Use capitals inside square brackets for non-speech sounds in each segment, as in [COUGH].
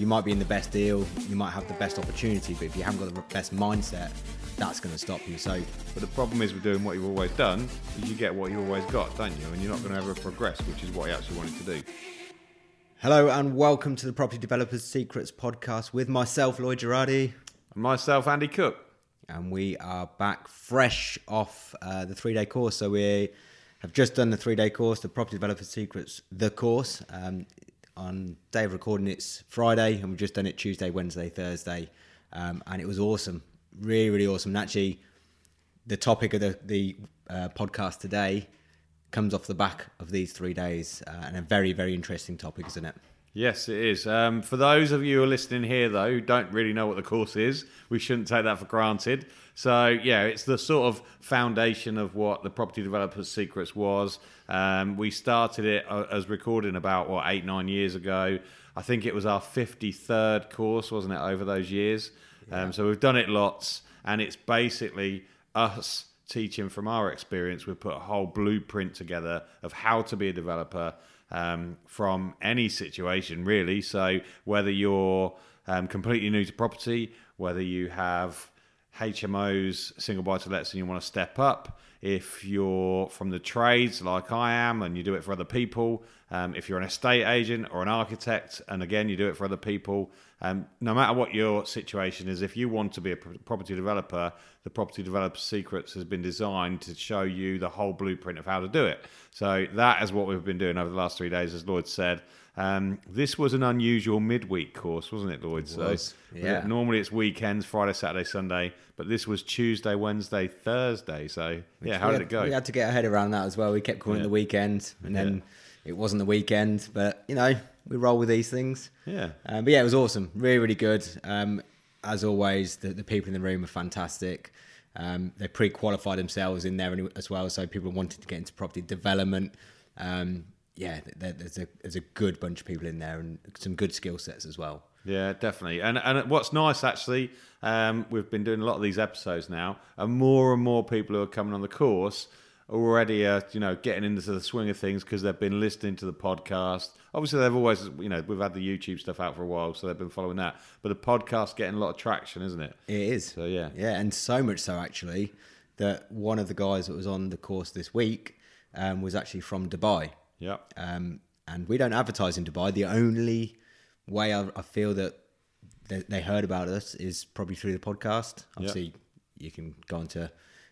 you might be in the best deal, you might have the best opportunity, but if you haven't got the best mindset, that's going to stop you. So, But the problem is with doing what you've always done, is you get what you always got, don't you? And you're not going to ever progress, which is what he actually wanted to do. hello and welcome to the Property Developers Secrets podcast with myself, Lloyd Girardi. And myself, Andy Cook. and we are back fresh off uh, the three day course. So we have just done the three day course, the Property Developers Secrets, the course. Um, on day of recording, it's Friday, and we've just done it Tuesday, Wednesday, Thursday, um, and it was awesome, really, really awesome. And actually, the topic of the the uh, podcast today comes off the back of these three days, uh, and a very, very interesting topic, isn't it? Yes, it is. Um, for those of you who are listening here, though, who don't really know what the course is, we shouldn't take that for granted. So, yeah, it's the sort of foundation of what the Property Developers Secrets was. Um, we started it uh, as recording about, what, eight, nine years ago. I think it was our 53rd course, wasn't it, over those years? Um, so we've done it lots, and it's basically us teaching from our experience. We've put a whole blueprint together of how to be a developer um, from any situation, really. So whether you're um, completely new to property, whether you have HMOs, single buy to lets, and you want to step up, if you're from the trades like I am and you do it for other people, um, if you're an estate agent or an architect, and again, you do it for other people, um, no matter what your situation is, if you want to be a property developer, the Property Developer Secrets has been designed to show you the whole blueprint of how to do it. So that is what we've been doing over the last three days, as Lloyd said. Um, this was an unusual midweek course, wasn't it, Lloyd? So was, yeah. normally it's weekends, Friday, Saturday, Sunday, but this was Tuesday, Wednesday, Thursday. So yeah, how did had, it go? We had to get our head around that as well. We kept calling it Yeah. the weekend, and then it wasn't the weekend. But you know, we roll with these things. Yeah. Um, but yeah, it was awesome. Really, really good. Um, as always, the, the people in the room are fantastic. Um, they pre-qualified themselves in there as well, so people wanted to get into property development. Um, yeah, there's a there's a good bunch of people in there and some good skill sets as well. Yeah, definitely. And and what's nice actually, um, we've been doing a lot of these episodes now, and more and more people who are coming on the course already are you know getting into the swing of things because they've been listening to the podcast. Obviously, they've always you know we've had the YouTube stuff out for a while, so they've been following that. But the podcast getting a lot of traction, isn't it? It is. So, yeah. yeah, and so much so actually that one of the guys that was on the course this week um, was actually from Dubai. Yeah. Um, and we don't advertise in Dubai. The only way I, I feel that they, they heard about us is probably through the podcast. Obviously, you can go onto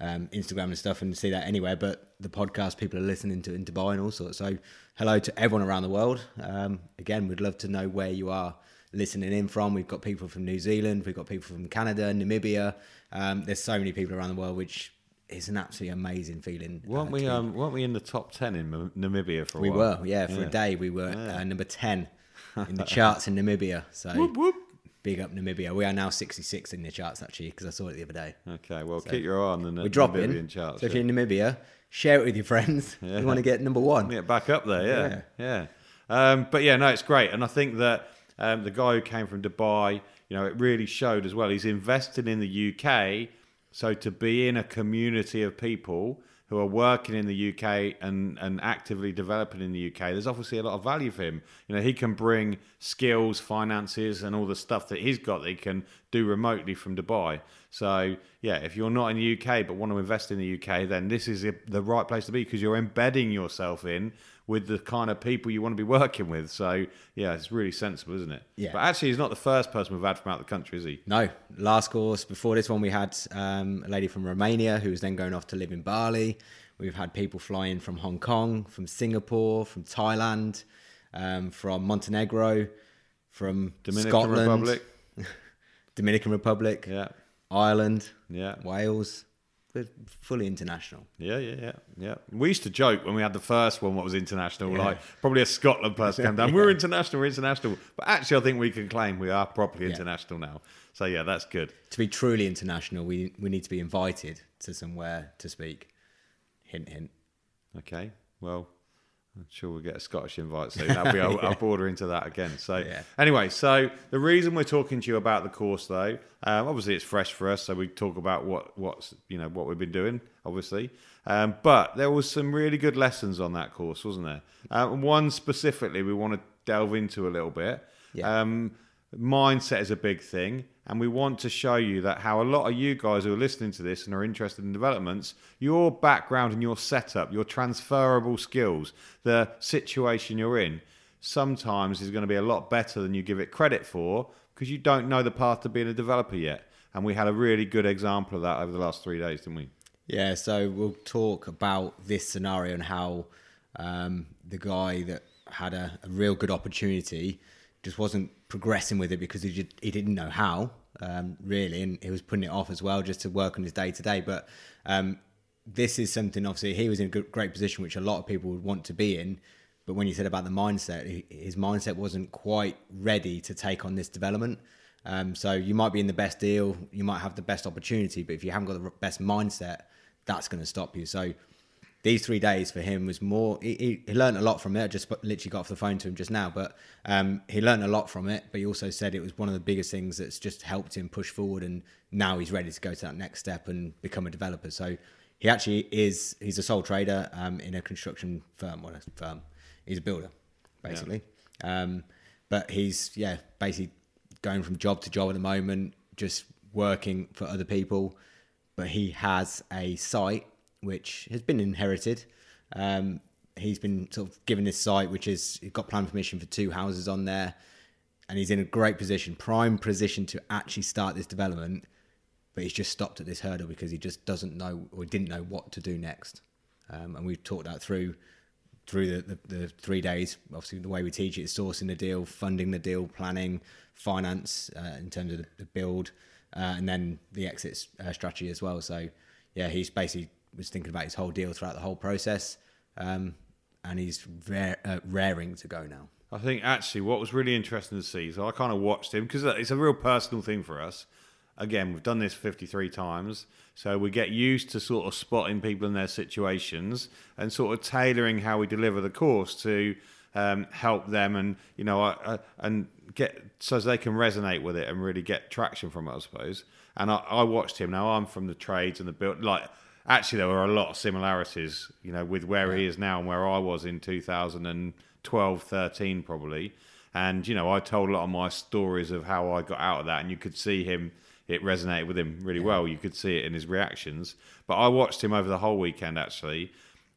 um, Instagram and stuff and see that anywhere. But the podcast, people are listening to in Dubai and all sorts. So, hello to everyone around the world. Um, again, we'd love to know where you are listening in from. We've got people from New Zealand, we've got people from Canada, Namibia. Um, there's so many people around the world, which is an absolutely amazing feeling. uh, weren't to we? Um, weren't we in the top ten in Nam- Namibia for a we while? We were, yeah, for Yeah. a day. We were uh, number 10 [LAUGHS] in the charts in Namibia. So Whoop, whoop. big up Namibia. We are now 66 in the charts, actually, because I saw it the other day. Okay, well, keep your eye on the We're dropping. Namibian charts. so if you're in Namibia, share it with your friends. [LAUGHS] Yeah. You want to get number one. get back up there. Yeah, yeah. Um, but yeah, no, it's great, and I think that um, the guy who came from Dubai, you know, it really showed as well. He's invested in the UK, so to be in a community of people who are working in the UK and and actively developing in the UK, there's obviously a lot of value for him. You know, he can bring skills, finances, and all the stuff that he's got that he can do remotely from Dubai. So yeah, if you're not in the UK but want to invest in the UK, then this is the- right place to be because you're embedding yourself in with the kind of people you want to be working with. So yeah, it's really sensible, isn't it? Yeah. But actually, he's not the first person we've had from out the country, is he? No, last course before this one, we had um, a lady from Romania who was then going off to live in Bali. We've had people flying from Hong Kong, from Singapore, from Thailand, um, from Montenegro, from Dominican Scotland, Republic. [LAUGHS] Dominican Republic, Yeah. Ireland, Yeah. Wales. We're fully international. Yeah, yeah, yeah, yeah. We used to joke when we had the first one what was international, like probably a Scotland person came down. We're [LAUGHS] international, we're international. But actually, I think we can claim we are properly Yeah. international now. So yeah, that's good. To be truly international, we we need to be invited to somewhere to speak. Hint, hint. Okay, well, I'm sure we'll get a Scottish invite soon. That'll be, [LAUGHS] I'll, I'll border into that again. So, Yeah. anyway, so the reason we're talking to you about the course, though, um, obviously it's fresh for us, so we talk about what what's you know what we've been doing, obviously. Um, but there was some really good lessons on that course, wasn't there? Um, one specifically we want to delve into a little bit. Yeah. Um, mindset is a big thing. And we want to show you that how a lot of you guys who are listening to this and are interested in developments, your background and your setup, your transferable skills, the situation you're in, sometimes is going to be a lot better than you give it credit for because you don't know the path to being a developer yet. And we had a really good example of that over the last three days, didn't we? Yeah, so we'll talk about this scenario and how um, the guy that had a, a, real good opportunity just wasn't progressing with it because he, just, he didn't know how, um, really, and he was putting it off as well just to work on his day to day. But um, this is something, obviously, he was in a good, great position, which a lot of people would want to be in. But when you said about the mindset, his mindset wasn't quite ready to take on this development. Um, so you might be in the best deal, you might have the best opportunity, but if you haven't got the best mindset, that's going to stop you. So these three days for him was more. He, he, learned a lot from it. I just literally got off the phone to him just now, but um, he learned a lot from it. But he also said it was one of the biggest things that's just helped him push forward, and now he's ready to go to that next step and become a developer. So he actually is. He's a sole trader um, in a construction firm. What a firm? He's a builder, basically. Yeah. Um, but he's yeah, basically going from job to job at the moment, just working for other people. But he has a site which has been inherited. Um, he's been sort of given this site, which is got planning permission for two houses on there, and he's in a great position, prime position to actually start this development. But he's just stopped at this hurdle because he just doesn't know or didn't know what to do next. Um, and we've talked that through through the, the, the, three days. Obviously, the way we teach it is sourcing the deal, funding the deal, planning, finance uh, in terms of the, the build, uh, and then the exit uh, strategy as well. So, yeah, he's basically was thinking about his whole deal throughout the whole process, um, and he's uh, raring to go now. I think actually what was really interesting to see, so I kind of watched him because it's a real personal thing for us. Again, we've done this 53 times, so we get used to sort of spotting people in their situations and sort of tailoring how we deliver the course to um, help them and you know uh, and get so they can resonate with it and really get traction from it, I suppose. And I, I watched him. Now I'm from the trades and the build like actually there were a lot of similarities, you know, with where yeah. he is now and where I was in 2012, 13 probably. And you know, I told a lot of my stories of how I got out of that, and you could see him. It resonated with him really yeah. well. You could see it in his reactions. But I watched him over the whole weekend actually,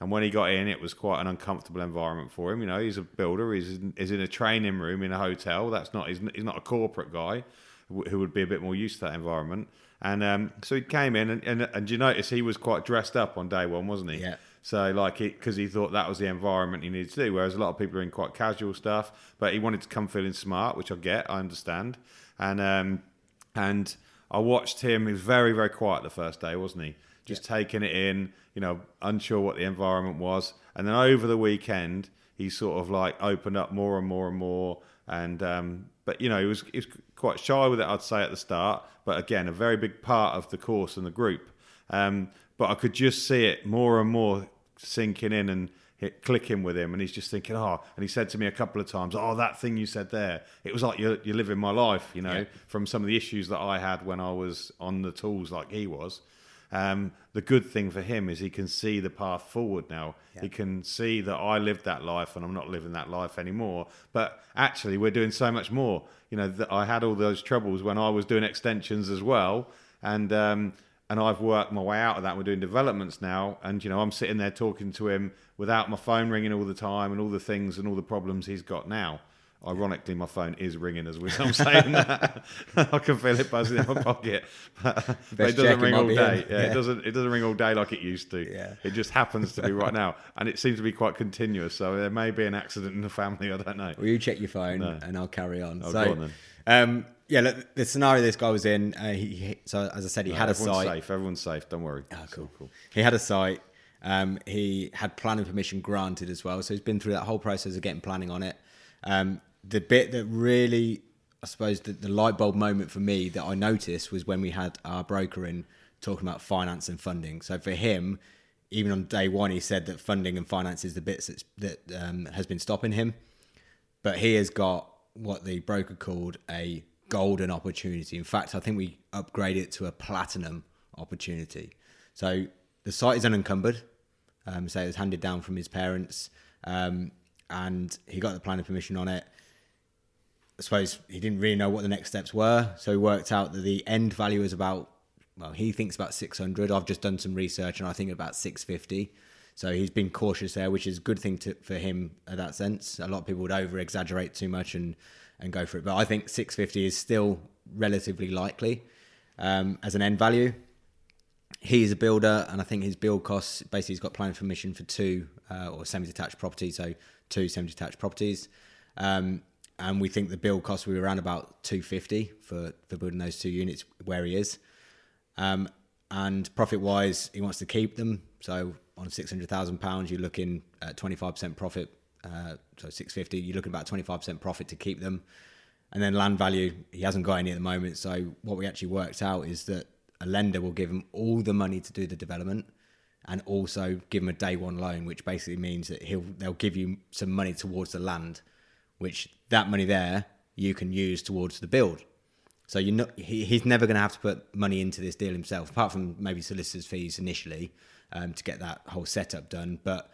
and when he got in, it was quite an uncomfortable environment for him. You know, he's a builder. He's in, he's in a training room in a hotel. That's not. He's, he's not a corporate guy who would be a bit more used to that environment. And um, so he came in, and, and, and you notice he was quite dressed up on day one, wasn't he? Yeah. So like because he thought that was the environment he needed to do, whereas a lot of people are in quite casual stuff. But he wanted to come feeling smart, which I get, I understand. And um, and I watched him. He was very very quiet the first day, wasn't he? Just yeah. taking it in, you know, unsure what the environment was. And then over the weekend, he sort of like opened up more and more and more. And um, but you know, he was, he was quite shy with it, I'd say, at the start. But again, a very big part of the course and the group. Um, but I could just see it more and more sinking in and hit, clicking with him. And he's just thinking, oh, and he said to me a couple of times, oh, that thing you said there, it was like you're, you're living my life, you know, yeah. from some of the issues that I had when I was on the tools like he was. Um, the good thing for him is he can see the path forward now. Yeah. He can see that I lived that life and I'm not living that life anymore. But actually, we're doing so much more. You know, I had all those troubles when I was doing extensions as well, and um, and I've worked my way out of that. We're doing developments now, and you know, I'm sitting there talking to him without my phone ringing all the time and all the things and all the problems he's got now. Ironically, my phone is ringing as [LAUGHS] I'm saying that. [LAUGHS] I can feel it buzzing in my pocket, [LAUGHS] but, but it doesn't ring all day. Yeah, yeah, it doesn't. It doesn't ring all day like it used to. Yeah. It just happens to be right now, and it seems to be quite continuous. So there may be an accident in the family. I don't know. Well, you check your phone, no. and I'll carry on. Oh, so, on um, yeah, look, the scenario this guy was in. Uh, he, he, so as I said, he no, had a site. Safe. Everyone's safe. Don't worry. Oh, cool. cool. He had a site. Um, he had planning permission granted as well, so he's been through that whole process of getting planning on it. Um, the bit that really, I suppose, the, the light bulb moment for me that I noticed was when we had our broker in talking about finance and funding. So for him, even on day one, he said that funding and finance is the bits that um, has been stopping him. But he has got what the broker called a golden opportunity. In fact, I think we upgraded it to a platinum opportunity. So the site is unencumbered. Um, so it was handed down from his parents, um, and he got the planning permission on it I suppose he didn't really know what the next steps were, so he worked out that the end value is about well, he thinks about 600. I've just done some research and I think about 650. So he's been cautious there, which is a good thing to, for him in that sense. A lot of people would over exaggerate too much and, and go for it. But I think 650 is still relatively likely um, as an end value. He's a builder, and I think his build costs basically he's got planning permission for two uh, or semi detached properties, so two semi detached properties. Um, and we think the build cost will be around about 250 for, for building those two units where he is. Um, and profit wise, he wants to keep them. So on six hundred thousand pounds, you're looking at twenty five percent profit. Uh, so six fifty, you're looking about twenty five percent profit to keep them. And then land value, he hasn't got any at the moment. So what we actually worked out is that a lender will give him all the money to do the development, and also give him a day one loan, which basically means that he'll they'll give you some money towards the land, which that money there you can use towards the build. So you know he, he's never going to have to put money into this deal himself, apart from maybe solicitors' fees initially um, to get that whole setup done. But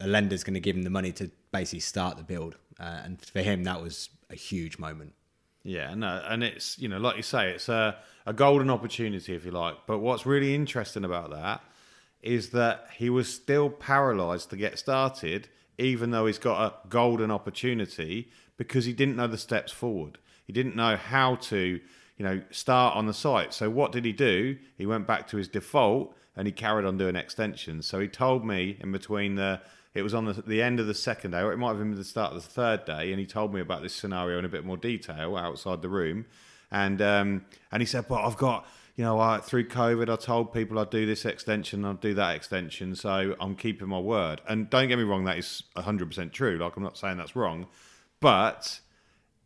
a lender's going to give him the money to basically start the build, uh, and for him that was a huge moment. Yeah, no, and it's you know like you say, it's a a golden opportunity if you like. But what's really interesting about that is that he was still paralysed to get started, even though he's got a golden opportunity because he didn't know the steps forward. He didn't know how to, you know, start on the site. So what did he do? He went back to his default and he carried on doing extensions. So he told me in between the it was on the, the end of the second day, or it might have been the start of the third day, and he told me about this scenario in a bit more detail outside the room, and um, and he said, "But I've got." You know, I, through COVID, I told people I'd do this extension, I'd do that extension, so I'm keeping my word. And don't get me wrong, that is 100% true. Like, I'm not saying that's wrong, but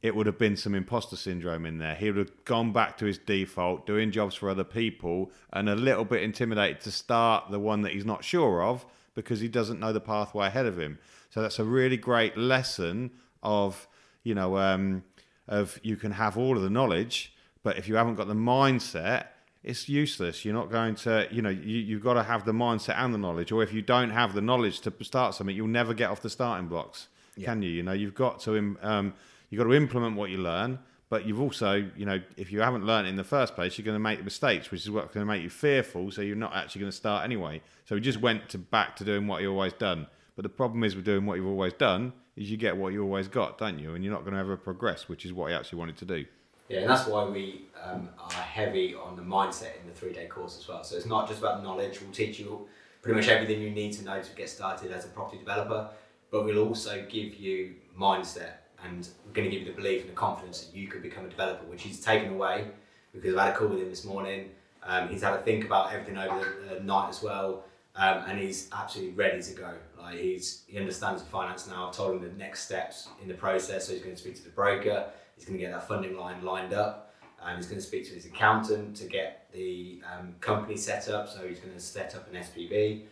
it would have been some imposter syndrome in there. He would have gone back to his default, doing jobs for other people, and a little bit intimidated to start the one that he's not sure of because he doesn't know the pathway ahead of him. So that's a really great lesson of, you know, um, of you can have all of the knowledge, but if you haven't got the mindset, it's useless. You're not going to, you know, you, you've got to have the mindset and the knowledge. Or if you don't have the knowledge to start something, you'll never get off the starting blocks, yeah. can you? You know, you've got to. Um, you've got to implement what you learn, but you've also, you know, if you haven't learned in the first place, you're going to make mistakes, which is what's going to make you fearful. So you're not actually going to start anyway. So he just went to back to doing what he always done. But the problem is with doing what you've always done is you get what you always got, don't you? And you're not going to ever progress, which is what he actually wanted to do. Yeah, and that's why we um, are heavy on the mindset in the three day course as well. So it's not just about knowledge. We'll teach you pretty much everything you need to know to get started as a property developer, but we'll also give you mindset and we're going to give you the belief and the confidence that you could become a developer, which he's taken away because I've had a call with him this morning. Um, he's had to think about everything over the, night as well, um, and he's absolutely ready to go. He's he understands the finance now. I've told him the next steps in the process, so he's going to speak to the broker. He's going to get that funding line lined up. and he's going to speak to his accountant to get the um, company set up. So he's going to set up an SPV,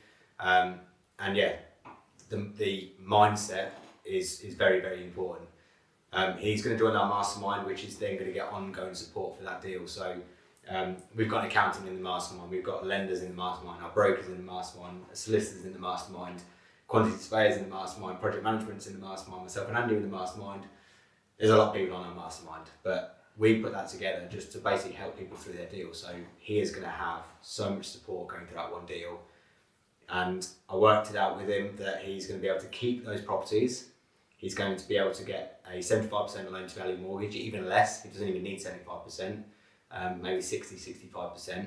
um, and yeah, the, the mindset is is very very important. Um, he's going to join our mastermind, which is then going to get ongoing support for that deal. So um, we've got an accountant in the mastermind, we've got lenders in the mastermind, our brokers in the mastermind, solicitors in the mastermind, quantity surveyors in the mastermind, project management's in the mastermind, myself and Andy in the mastermind. There's a lot of people on our mastermind, but we put that together just to basically help people through their deal. So he is going to have so much support going through that one deal. And I worked it out with him that he's going to be able to keep those properties he's going to be able to get a 75% loan to value mortgage, even less. He doesn't even need 75%, um, maybe 60, 65%.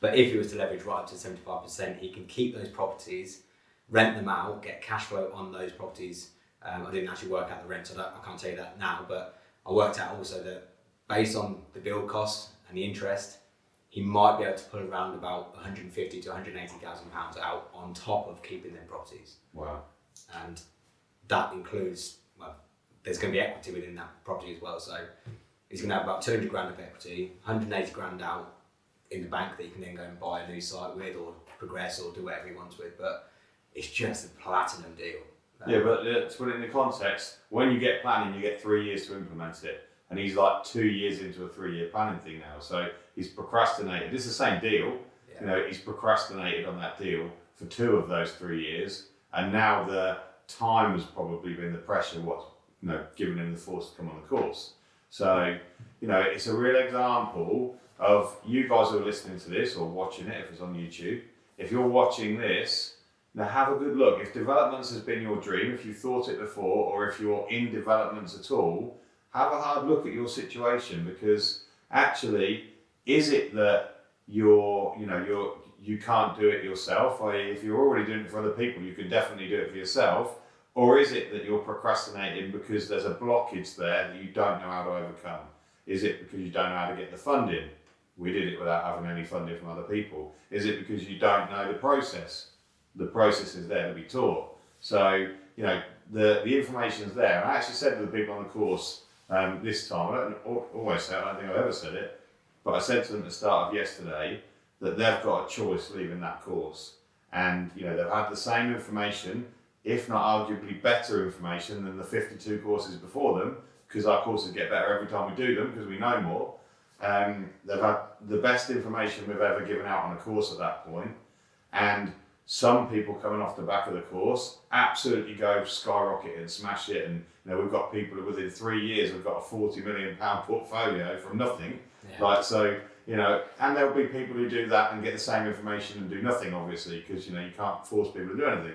But if he was to leverage right up to 75%, he can keep those properties, rent them out, get cash flow on those properties. Um, I didn't actually work out the rent, so I can't tell you that now, but I worked out also that based on the build costs and the interest, he might be able to pull around about 150 to 180,000 pounds out on top of keeping them properties. Wow. And that includes well, there's going to be equity within that property as well. So he's going to have about 200 grand of equity, 180 grand out in the bank that he can then go and buy a new site with, or progress, or do whatever he wants with. But it's just a platinum deal. Yeah, but uh, to put it in the context, when you get planning, you get three years to implement it. And he's like two years into a three year planning thing now. So he's procrastinated. It's the same deal. Yeah. You know, he's procrastinated on that deal for two of those three years. And now the time has probably been the pressure. What you know, giving him the force to come on the course. So, you know, it's a real example of you guys who are listening to this or watching it if it's on YouTube. If you're watching this, now have a good look. If developments has been your dream, if you thought it before, or if you're in developments at all, have a hard look at your situation because actually, is it that you're, you know, you're you can't do it yourself? Or if you're already doing it for other people, you can definitely do it for yourself. Or is it that you're procrastinating because there's a blockage there that you don't know how to overcome? Is it because you don't know how to get the funding? We did it without having any funding from other people. Is it because you don't know the process? The process is there to be taught. So, you know, the, the information is there. I actually said to the people on the course um, this time, I don't always say I don't think I've ever said it, but I said to them at the start of yesterday that they've got a choice leaving that course. And, you know, they've had the same information, if not arguably better information than the 52 courses before them, because our courses get better every time we do them because we know more. Um, they've had the best information we've ever given out on a course at that point, and some people coming off the back of the course absolutely go skyrocket and smash it. And you know, we've got people who within three years have got a forty million pound portfolio from nothing. Yeah. Like so, you know, and there'll be people who do that and get the same information and do nothing, obviously, because you know you can't force people to do anything.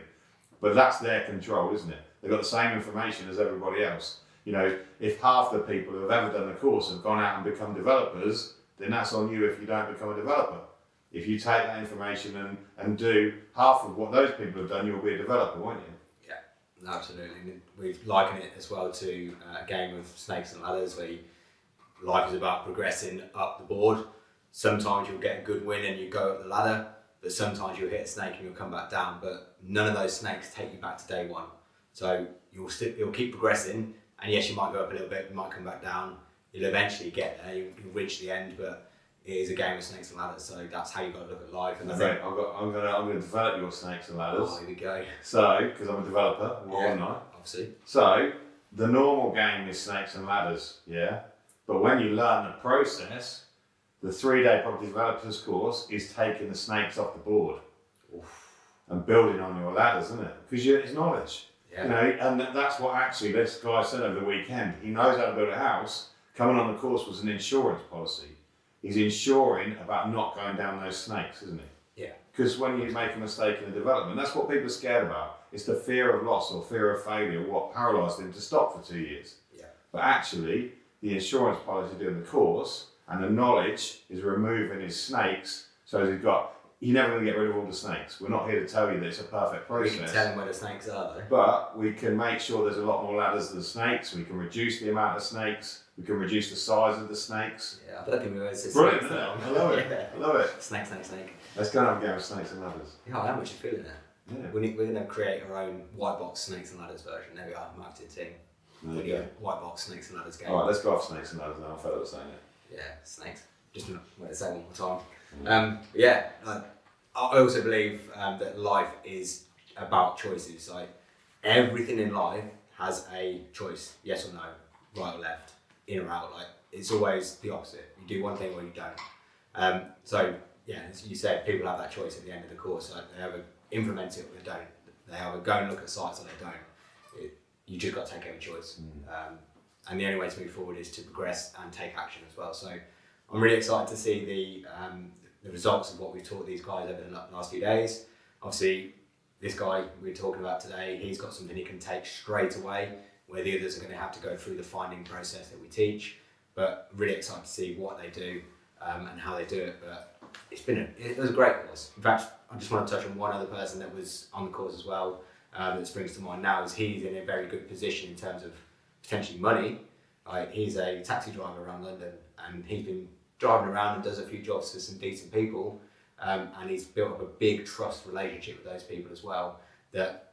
But that's their control, isn't it? They've got the same information as everybody else. You know, if half the people who have ever done the course have gone out and become developers, then that's on you if you don't become a developer. If you take that information and, and do half of what those people have done, you'll be a developer, won't you? Yeah, absolutely. We liken it as well to uh, a game of snakes and ladders where life is about progressing up the board. Sometimes you'll get a good win and you go up the ladder, but sometimes you'll hit a snake and you'll come back down. But none of those snakes take you back to day one. So you'll, st- you'll keep progressing and yes, you might go up a little bit, you might come back down. You'll eventually get there, you'll, you'll reach the end, but is a game of snakes and ladders. So that's how you've got to look at life. And I think, I'm gonna I'm gonna develop your snakes and ladders. Oh, here we go. So, because I'm a developer, why yeah, not? Obviously. So, the normal game is snakes and ladders, yeah. But when you learn the process, the three-day property developers course is taking the snakes off the board Oof. and building on your ladders, isn't it? Because it's knowledge. Yeah. You know, and that's what actually this guy said over the weekend. He knows how to build a house. Coming on the course was an insurance policy. He's insuring about not going down those snakes, isn't he? Yeah. Because when you make a mistake in the development, that's what people are scared about. It's the fear of loss or fear of failure, what paralysed him to stop for two years. Yeah. But actually, the insurance policy doing the course and the knowledge is removing his snakes. So he's got you're never going to get rid of all the snakes. We're not here to tell you that it's a perfect process. We can tell him where the snakes are, though. But we can make sure there's a lot more ladders than snakes. We can reduce the amount of snakes. We can reduce the size of the snakes. Yeah, I don't think we always say Brilliant, isn't it? I love it. [LAUGHS] yeah. I love it. Snake, snake, snake. Let's go and have a game of snakes and ladders. Yeah, how much you feeling there? Yeah. We need, we're going to create our own white box snakes and ladders version. There we are, marketing team. We need white box snakes and ladders game. All right, let's go off snakes and ladders now. I felt like saying it. Yeah, snakes. Just want to say one more time. Mm. Um, yeah, like, I also believe um, that life is about choices. Like everything in life has a choice, yes or no, right or left, in or out. Like it's always the opposite. You do one thing or you don't. Um, so yeah, as you said, people have that choice at the end of the course. Like they either implement it or they don't. They either go and look at sites or they don't. It, you just got to take every choice. Mm. Um, and the only way to move forward is to progress and take action as well. So I'm really excited to see the um, the results of what we've taught these guys over the last few days. Obviously, this guy we're talking about today, he's got something he can take straight away, where the others are going to have to go through the finding process that we teach. But really excited to see what they do um, and how they do it. But it's been a, it was a great course. In fact, I just want to touch on one other person that was on the course as well. Um, that springs to mind now is he's in a very good position in terms of potentially money. Like he's a taxi driver around London, and he's been driving around and does a few jobs for some decent people, um, and he's built up a big trust relationship with those people as well. That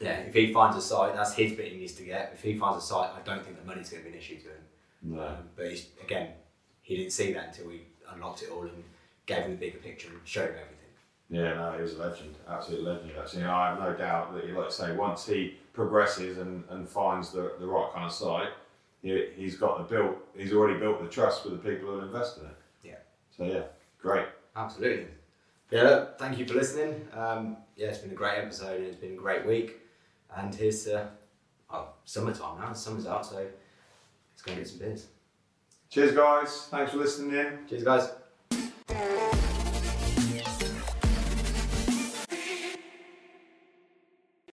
yeah, if he finds a site, that's his bit he needs to get. If he finds a site, I don't think the money's going to be an issue to him. No. Um, but again, he didn't see that until we unlocked it all and gave him the bigger picture and showed him everything. Yeah, no, he was a legend, absolute legend. Actually, I have no doubt that, like I say, once he progresses and, and finds the, the right kind of site, he, has got the built. He's already built the trust with the people who invest in it. Yeah. So yeah, great. Absolutely. Yeah. Look, thank you for listening. Um, yeah, it's been a great episode. And it's been a great week, and here's to uh, oh, summertime now. Summer's out, so let's go and get some beers. Cheers, guys. Thanks for listening in. Cheers, guys.